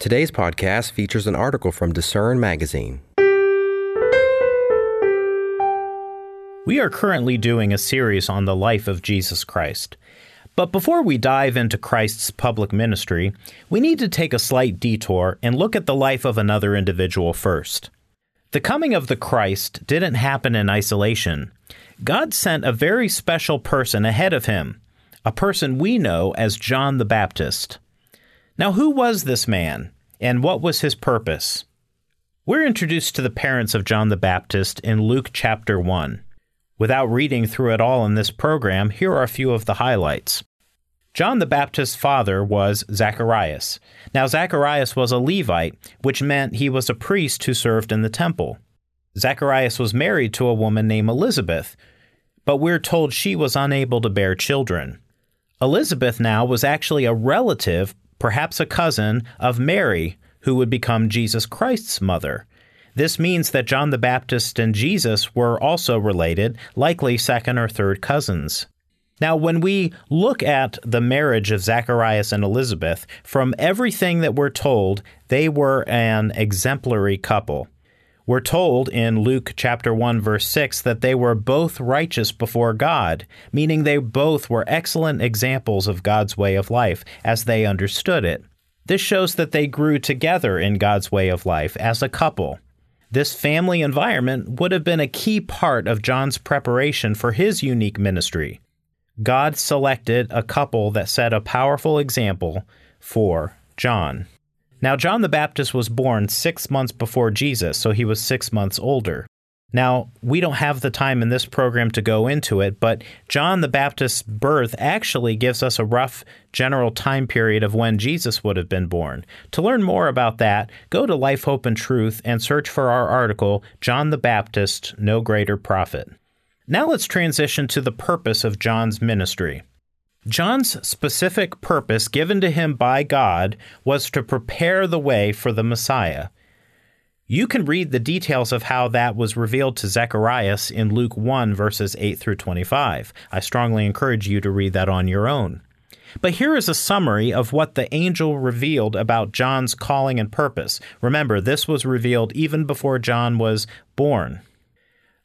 Today's podcast features an article from Discern Magazine. We are currently doing a series on the life of Jesus Christ. But before we dive into Christ's public ministry, we need to take a slight detour and look at the life of another individual first. The coming of the Christ didn't happen in isolation. God sent a very special person ahead of him, a person we know as John the Baptist. Now, who was this man, and what was his purpose? We're introduced to the parents of John the Baptist in Luke chapter 1. Without reading through it all in this program, here are a few of the highlights. John the Baptist's father was Zacharias. Now, Zacharias was a Levite, which meant he was a priest who served in the temple. Zacharias was married to a woman named Elizabeth, but we're told she was unable to bear children. Elizabeth now was actually a relative perhaps a cousin of Mary, who would become Jesus Christ's mother. This means that John the Baptist and Jesus were also related, likely second or third cousins. Now, when we look at the marriage of Zacharias and Elizabeth, from everything that we're told, they were an exemplary couple. We're told in Luke chapter 1 verse 6 that they were both righteous before God, meaning they both were excellent examples of God's way of life as they understood it. This shows that they grew together in God's way of life as a couple. This family environment would have been a key part of John's preparation for his unique ministry. God selected a couple that set a powerful example for John. Now, John the Baptist was born six months before Jesus, so he was six months older. Now, we don't have the time in this program to go into it, but John the Baptist's birth actually gives us a rough general time period of when Jesus would have been born. To learn more about that, go to Life, Hope, and Truth and search for our article, John the Baptist, No Greater Prophet. Now let's transition to the purpose of John's ministry. John's specific purpose given to him by God was to prepare the way for the Messiah. You can read the details of how that was revealed to Zacharias in Luke 1, verses 8 through 25. I strongly encourage you to read that on your own. But here is a summary of what the angel revealed about John's calling and purpose. Remember, this was revealed even before John was born.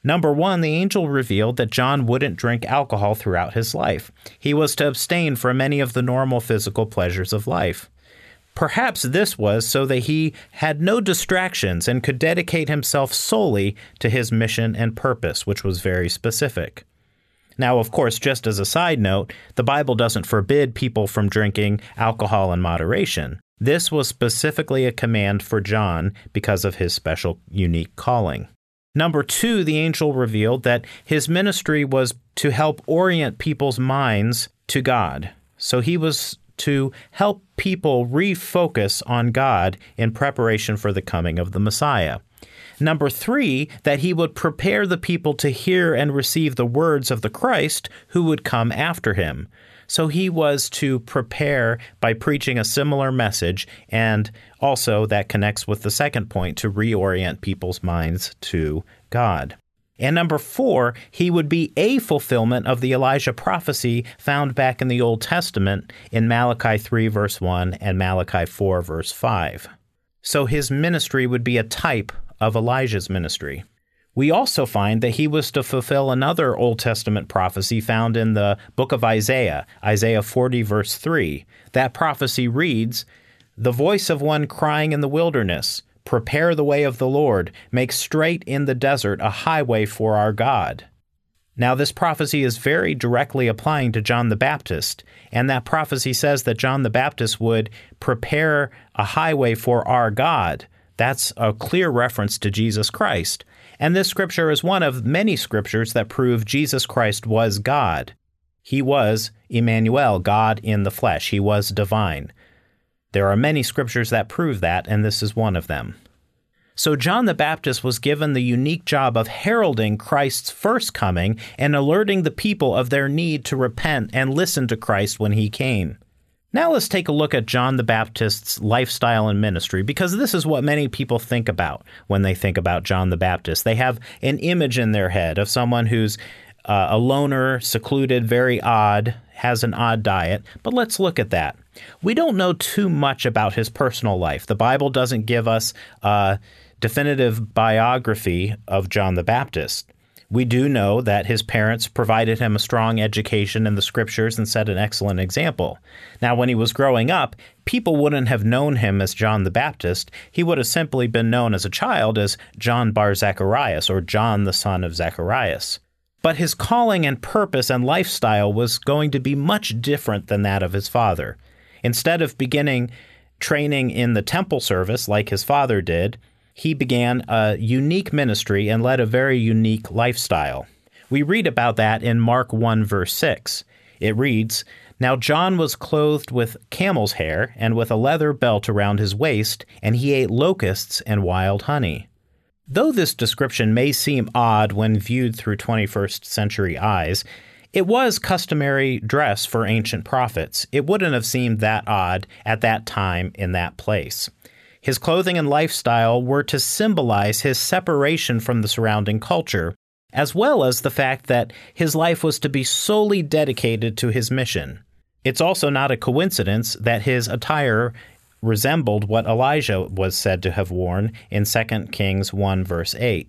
Number one, the angel revealed that John wouldn't drink alcohol throughout his life. He was to abstain from many of the normal physical pleasures of life. Perhaps this was so that he had no distractions and could dedicate himself solely to his mission and purpose, which was very specific. Now, of course, just as a side note, the Bible doesn't forbid people from drinking alcohol in moderation. This was specifically a command for John because of his special, unique calling. Number two, the angel revealed that his ministry was to help orient people's minds to God. So he was to help people refocus on God in preparation for the coming of the Messiah. Number three, that he would prepare the people to hear and receive the words of the Christ who would come after him. So he was to prepare by preaching a similar message, and also that connects with the second point to reorient people's minds to God. And number four, he would be a fulfillment of the Elijah prophecy found back in the Old Testament in Malachi 3, verse 1, and Malachi 4, verse 5. So his ministry would be a type of Elijah's ministry. We also find that he was to fulfill another Old Testament prophecy found in the book of Isaiah, Isaiah 40, verse 3. That prophecy reads, The voice of one crying in the wilderness, Prepare the way of the Lord, make straight in the desert a highway for our God. Now, this prophecy is very directly applying to John the Baptist, and that prophecy says that John the Baptist would prepare a highway for our God. That's a clear reference to Jesus Christ. And this scripture is one of many scriptures that prove Jesus Christ was God. He was Emmanuel, God in the flesh. He was divine. There are many scriptures that prove that, and this is one of them. So, John the Baptist was given the unique job of heralding Christ's first coming and alerting the people of their need to repent and listen to Christ when he came. Now let's take a look at John the Baptist's lifestyle and ministry because this is what many people think about when they think about John the Baptist. They have an image in their head of someone who's uh, a loner, secluded, very odd, has an odd diet. But let's look at that. We don't know too much about his personal life. The Bible doesn't give us a definitive biography of John the Baptist. We do know that his parents provided him a strong education in the scriptures and set an excellent example. Now, when he was growing up, people wouldn't have known him as John the Baptist. He would have simply been known as a child as John bar Zacharias or John the son of Zacharias. But his calling and purpose and lifestyle was going to be much different than that of his father. Instead of beginning training in the temple service like his father did, he began a unique ministry and led a very unique lifestyle. We read about that in Mark 1, verse 6. It reads Now John was clothed with camel's hair and with a leather belt around his waist, and he ate locusts and wild honey. Though this description may seem odd when viewed through 21st century eyes, it was customary dress for ancient prophets. It wouldn't have seemed that odd at that time in that place. His clothing and lifestyle were to symbolize his separation from the surrounding culture, as well as the fact that his life was to be solely dedicated to his mission. It's also not a coincidence that his attire resembled what Elijah was said to have worn in 2 Kings 1, verse 8,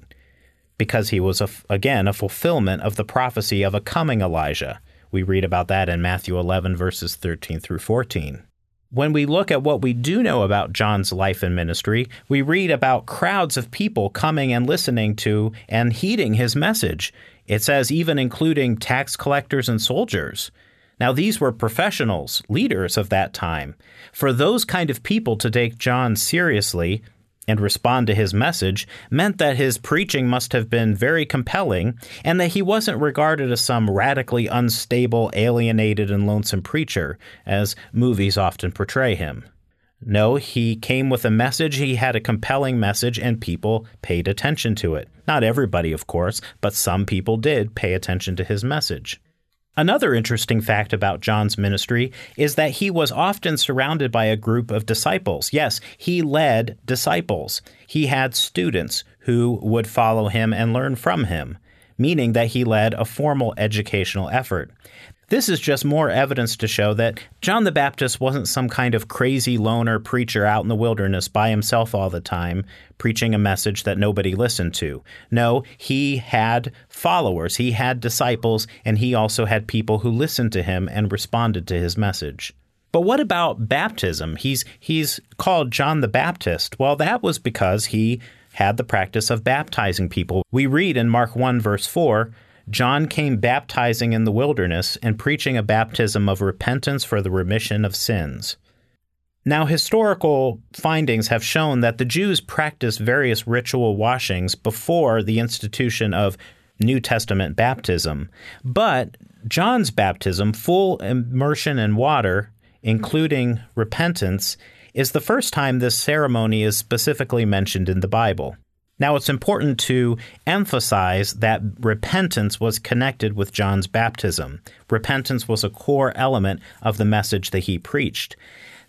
because he was, a, again, a fulfillment of the prophecy of a coming Elijah. We read about that in Matthew 11, verses 13 through 14. When we look at what we do know about John's life and ministry, we read about crowds of people coming and listening to and heeding his message. It says, even including tax collectors and soldiers. Now, these were professionals, leaders of that time. For those kind of people to take John seriously, and respond to his message meant that his preaching must have been very compelling and that he wasn't regarded as some radically unstable, alienated, and lonesome preacher, as movies often portray him. No, he came with a message, he had a compelling message, and people paid attention to it. Not everybody, of course, but some people did pay attention to his message. Another interesting fact about John's ministry is that he was often surrounded by a group of disciples. Yes, he led disciples. He had students who would follow him and learn from him, meaning that he led a formal educational effort. This is just more evidence to show that John the Baptist wasn't some kind of crazy loner preacher out in the wilderness by himself all the time, preaching a message that nobody listened to. No, he had followers, he had disciples, and he also had people who listened to him and responded to his message. But what about baptism? He's he's called John the Baptist. Well, that was because he had the practice of baptizing people. We read in Mark 1 verse 4, John came baptizing in the wilderness and preaching a baptism of repentance for the remission of sins. Now, historical findings have shown that the Jews practiced various ritual washings before the institution of New Testament baptism, but John's baptism, full immersion in water, including repentance, is the first time this ceremony is specifically mentioned in the Bible. Now, it's important to emphasize that repentance was connected with John's baptism. Repentance was a core element of the message that he preached.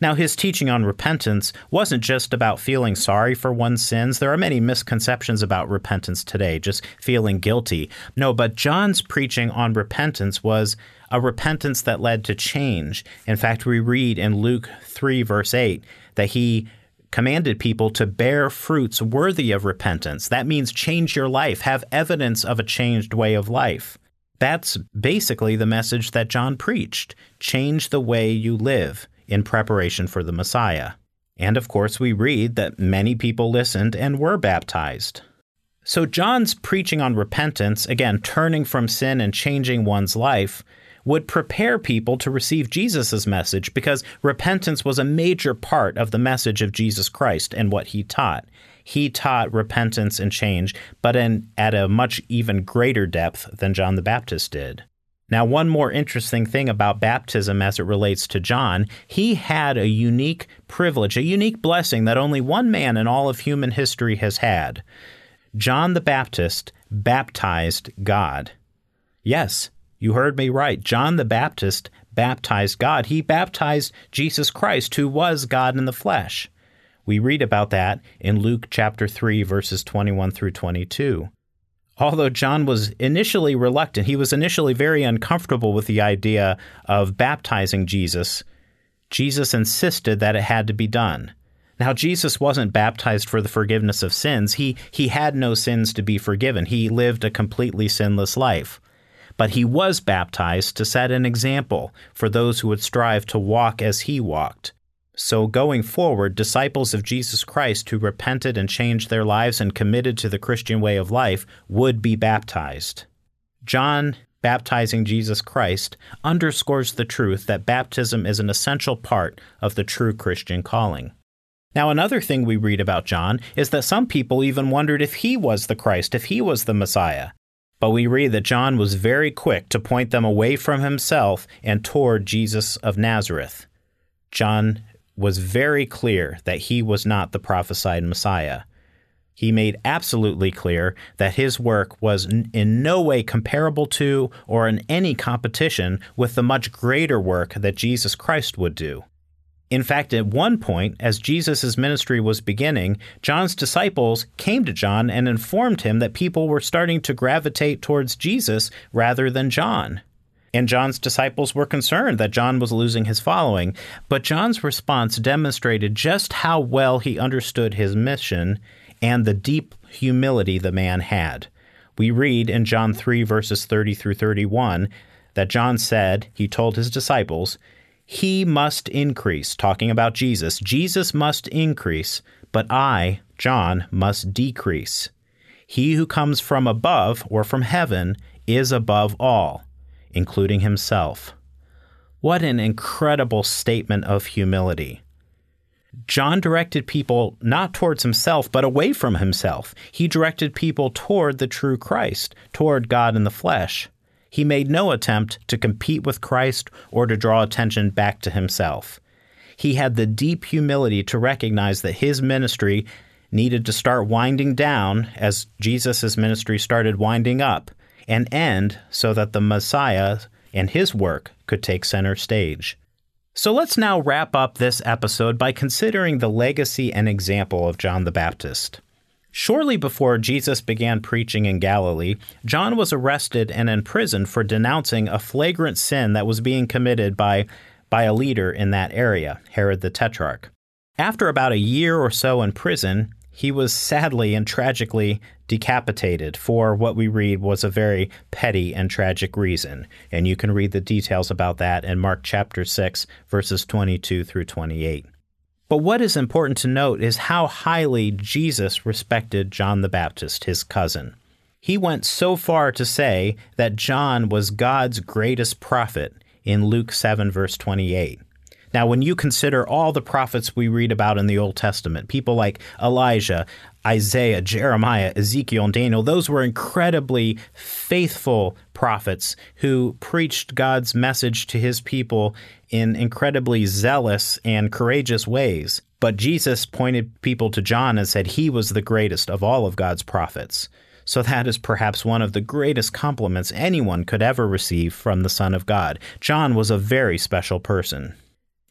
Now, his teaching on repentance wasn't just about feeling sorry for one's sins. There are many misconceptions about repentance today, just feeling guilty. No, but John's preaching on repentance was a repentance that led to change. In fact, we read in Luke 3, verse 8, that he commanded people to bear fruits worthy of repentance. That means change your life, have evidence of a changed way of life. That's basically the message that John preached change the way you live in preparation for the Messiah. And of course, we read that many people listened and were baptized. So, John's preaching on repentance, again, turning from sin and changing one's life, would prepare people to receive Jesus' message because repentance was a major part of the message of Jesus Christ and what he taught. He taught repentance and change, but in, at a much even greater depth than John the Baptist did. Now, one more interesting thing about baptism as it relates to John, he had a unique privilege, a unique blessing that only one man in all of human history has had. John the Baptist baptized God. Yes, you heard me right. John the Baptist baptized God. He baptized Jesus Christ, who was God in the flesh. We read about that in Luke chapter 3, verses 21 through 22. Although John was initially reluctant, he was initially very uncomfortable with the idea of baptizing Jesus. Jesus insisted that it had to be done. Now, Jesus wasn't baptized for the forgiveness of sins. He, he had no sins to be forgiven. He lived a completely sinless life. But he was baptized to set an example for those who would strive to walk as he walked. So, going forward, disciples of Jesus Christ who repented and changed their lives and committed to the Christian way of life would be baptized. John baptizing Jesus Christ underscores the truth that baptism is an essential part of the true Christian calling. Now, another thing we read about John is that some people even wondered if he was the Christ, if he was the Messiah. But we read that John was very quick to point them away from himself and toward Jesus of Nazareth. John was very clear that he was not the prophesied Messiah. He made absolutely clear that his work was in no way comparable to or in any competition with the much greater work that Jesus Christ would do. In fact, at one point, as Jesus' ministry was beginning, John's disciples came to John and informed him that people were starting to gravitate towards Jesus rather than John. And John's disciples were concerned that John was losing his following, but John's response demonstrated just how well he understood his mission and the deep humility the man had. We read in John 3, verses 30 through 31, that John said, He told his disciples, he must increase, talking about Jesus. Jesus must increase, but I, John, must decrease. He who comes from above or from heaven is above all, including himself. What an incredible statement of humility. John directed people not towards himself, but away from himself. He directed people toward the true Christ, toward God in the flesh. He made no attempt to compete with Christ or to draw attention back to himself. He had the deep humility to recognize that his ministry needed to start winding down as Jesus' ministry started winding up and end so that the Messiah and his work could take center stage. So let's now wrap up this episode by considering the legacy and example of John the Baptist. Shortly before Jesus began preaching in Galilee, John was arrested and imprisoned for denouncing a flagrant sin that was being committed by, by a leader in that area, Herod the Tetrarch. After about a year or so in prison, he was sadly and tragically decapitated for what we read was a very petty and tragic reason. And you can read the details about that in Mark chapter 6, verses 22 through 28. But what is important to note is how highly Jesus respected John the Baptist, his cousin. He went so far to say that John was God's greatest prophet in Luke 7, verse 28. Now, when you consider all the prophets we read about in the Old Testament, people like Elijah, Isaiah, Jeremiah, Ezekiel, and Daniel, those were incredibly faithful prophets who preached God's message to his people in incredibly zealous and courageous ways. But Jesus pointed people to John and said he was the greatest of all of God's prophets. So that is perhaps one of the greatest compliments anyone could ever receive from the Son of God. John was a very special person.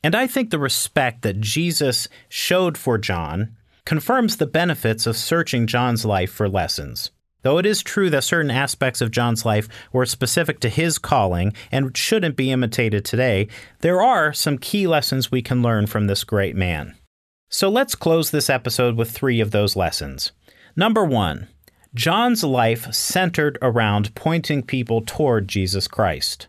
And I think the respect that Jesus showed for John confirms the benefits of searching John's life for lessons. Though it is true that certain aspects of John's life were specific to his calling and shouldn't be imitated today, there are some key lessons we can learn from this great man. So let's close this episode with three of those lessons. Number one, John's life centered around pointing people toward Jesus Christ.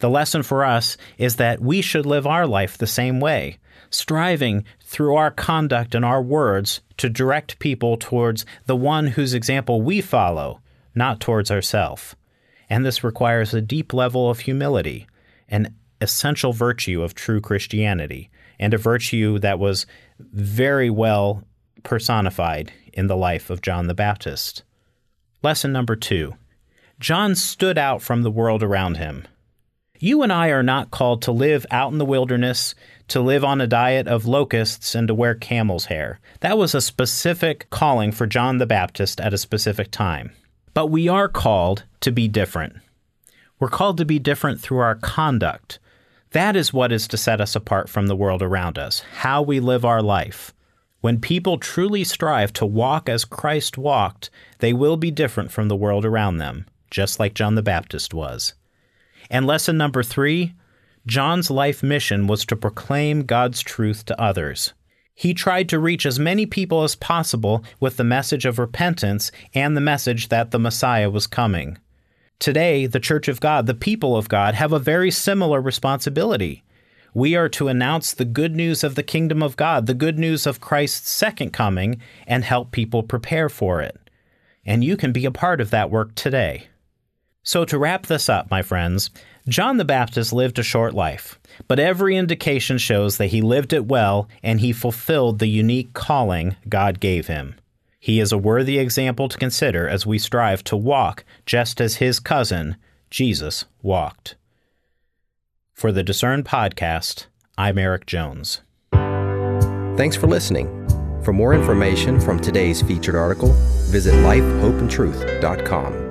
The lesson for us is that we should live our life the same way, striving through our conduct and our words to direct people towards the one whose example we follow, not towards ourselves. And this requires a deep level of humility, an essential virtue of true Christianity, and a virtue that was very well personified in the life of John the Baptist. Lesson number two John stood out from the world around him. You and I are not called to live out in the wilderness, to live on a diet of locusts, and to wear camel's hair. That was a specific calling for John the Baptist at a specific time. But we are called to be different. We're called to be different through our conduct. That is what is to set us apart from the world around us, how we live our life. When people truly strive to walk as Christ walked, they will be different from the world around them, just like John the Baptist was. And lesson number three John's life mission was to proclaim God's truth to others. He tried to reach as many people as possible with the message of repentance and the message that the Messiah was coming. Today, the Church of God, the people of God, have a very similar responsibility. We are to announce the good news of the kingdom of God, the good news of Christ's second coming, and help people prepare for it. And you can be a part of that work today. So, to wrap this up, my friends, John the Baptist lived a short life, but every indication shows that he lived it well and he fulfilled the unique calling God gave him. He is a worthy example to consider as we strive to walk just as his cousin, Jesus, walked. For the Discern Podcast, I'm Erik Jones. Thanks for listening. For more information from today's featured article, visit lifehopeandtruth.com.